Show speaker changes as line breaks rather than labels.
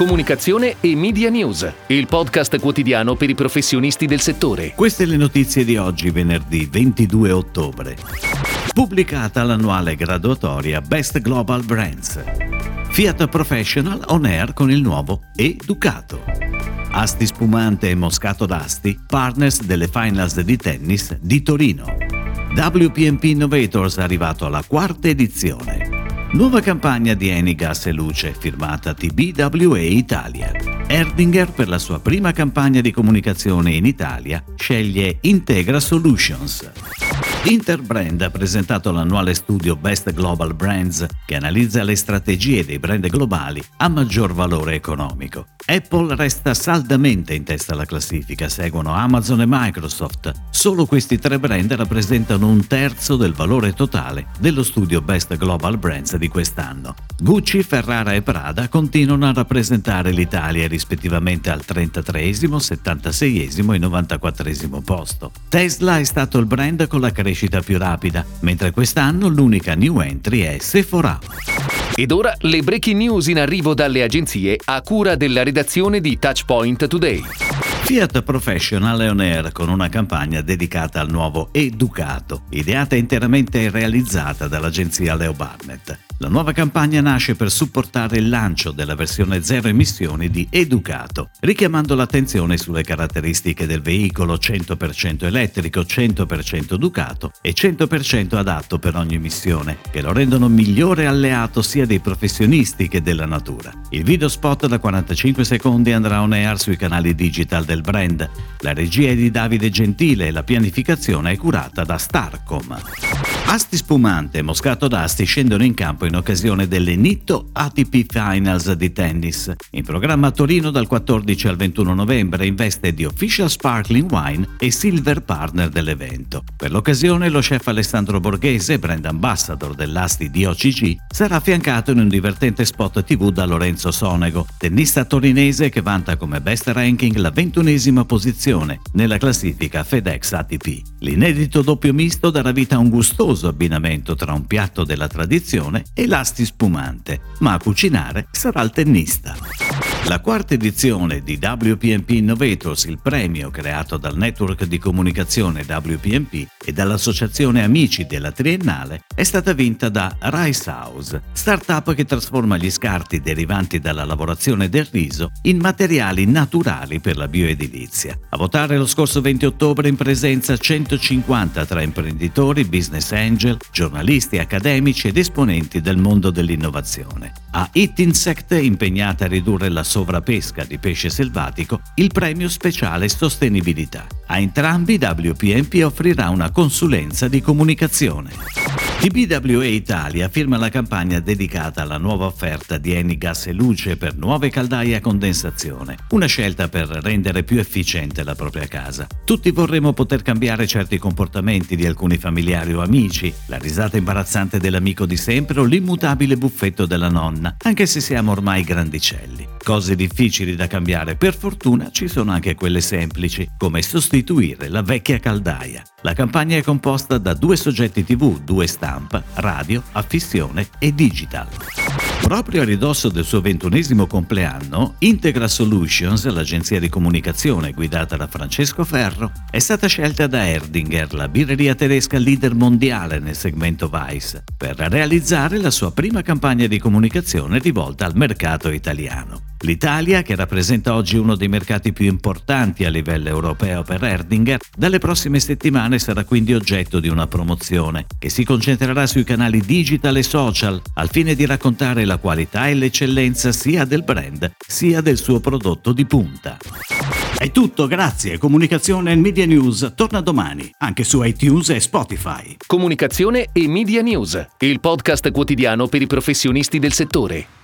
Comunicazione e Media News, il podcast quotidiano per i professionisti del settore.
Queste le notizie di oggi, venerdì 22 ottobre. Pubblicata l'annuale graduatoria Best Global Brands. Fiat Professional on air con il nuovo E Ducato. Asti Spumante e Moscato d'Asti, partners delle finals di tennis di Torino. WPMP Innovators arrivato alla quarta edizione. Nuova campagna di Eni Gas e Luce firmata TBWA Italia. Erdinger per la sua prima campagna di comunicazione in Italia sceglie Integra Solutions. Interbrand ha presentato l'annuale studio Best Global Brands che analizza le strategie dei brand globali a maggior valore economico. Apple resta saldamente in testa alla classifica, seguono Amazon e Microsoft. Solo questi tre brand rappresentano un terzo del valore totale dello studio Best Global Brands di quest'anno. Gucci, Ferrara e Prada continuano a rappresentare l'Italia rispettivamente al 33, 76 e 94 posto. Tesla è stato il brand con la crescita più rapida, mentre quest'anno l'unica new entry è Sephora.
Ed ora le breaking news in arrivo dalle agenzie a cura della redazione di Touchpoint Today.
Fiat Professional è on air con una campagna dedicata al nuovo Educato, ideata interamente e realizzata dall'agenzia Leo Barnett. La nuova campagna nasce per supportare il lancio della versione zero emissioni di Educato, richiamando l'attenzione sulle caratteristiche del veicolo 100% elettrico, 100% Ducato e 100% adatto per ogni missione, che lo rendono migliore alleato sia dei professionisti che della natura. Il video spot da 45 secondi andrà on air sui canali digital del brand. La regia è di Davide Gentile e la pianificazione è curata da Starcom. Asti Spumante e Moscato d'Asti scendono in campo in occasione delle Nitto ATP Finals di tennis. In programma a Torino dal 14 al 21 novembre in veste di Official Sparkling Wine e Silver Partner dell'evento. Per l'occasione lo chef Alessandro Borghese, brand ambassador dell'Asti di OCG, sarà affiancato in un divertente spot TV da Lorenzo Sonego, tennista torinese che vanta come best ranking la ventunesima posizione nella classifica FedEx ATP. L'inedito doppio misto darà vita a un gustoso delizioso abbinamento tra un piatto della tradizione e l'asti spumante, ma a cucinare sarà il tennista. La quarta edizione di WPMP Innovators, il premio creato dal network di comunicazione WPMP e dall'associazione Amici della Triennale, è stata vinta da Rice House, startup che trasforma gli scarti derivanti dalla lavorazione del riso in materiali naturali per la bioedilizia. A votare lo scorso 20 ottobre in presenza 150 tra imprenditori, business angel, giornalisti accademici ed esponenti del mondo dell'innovazione. A It Insect, impegnata a ridurre la sovrapesca di pesce selvatico, il premio speciale Sostenibilità. A entrambi WPMP offrirà una consulenza di comunicazione. TBWA Italia firma la campagna dedicata alla nuova offerta di Eni Gas e Luce per nuove caldaie a condensazione, una scelta per rendere più efficiente la propria casa. Tutti vorremmo poter cambiare certi comportamenti di alcuni familiari o amici, la risata imbarazzante dell'amico di sempre o l'immutabile buffetto della nonna, anche se siamo ormai grandicelli. Cose difficili da cambiare, per fortuna ci sono anche quelle semplici, come sostituire la vecchia caldaia. La campagna è composta da due soggetti TV, due stampa, radio, affissione e digital. Proprio a ridosso del suo ventunesimo compleanno, Integra Solutions, l'agenzia di comunicazione guidata da Francesco Ferro, è stata scelta da Erdinger, la birreria tedesca leader mondiale nel segmento Vice, per realizzare la sua prima campagna di comunicazione rivolta al mercato italiano. L'Italia, che rappresenta oggi uno dei mercati più importanti a livello europeo per Erdinger, dalle prossime settimane sarà quindi oggetto di una promozione che si concentrerà sui canali digital e social al fine di raccontare la qualità e l'eccellenza sia del brand sia del suo prodotto di punta. È tutto, grazie. Comunicazione e Media News torna domani, anche su iTunes e Spotify.
Comunicazione e Media News, il podcast quotidiano per i professionisti del settore.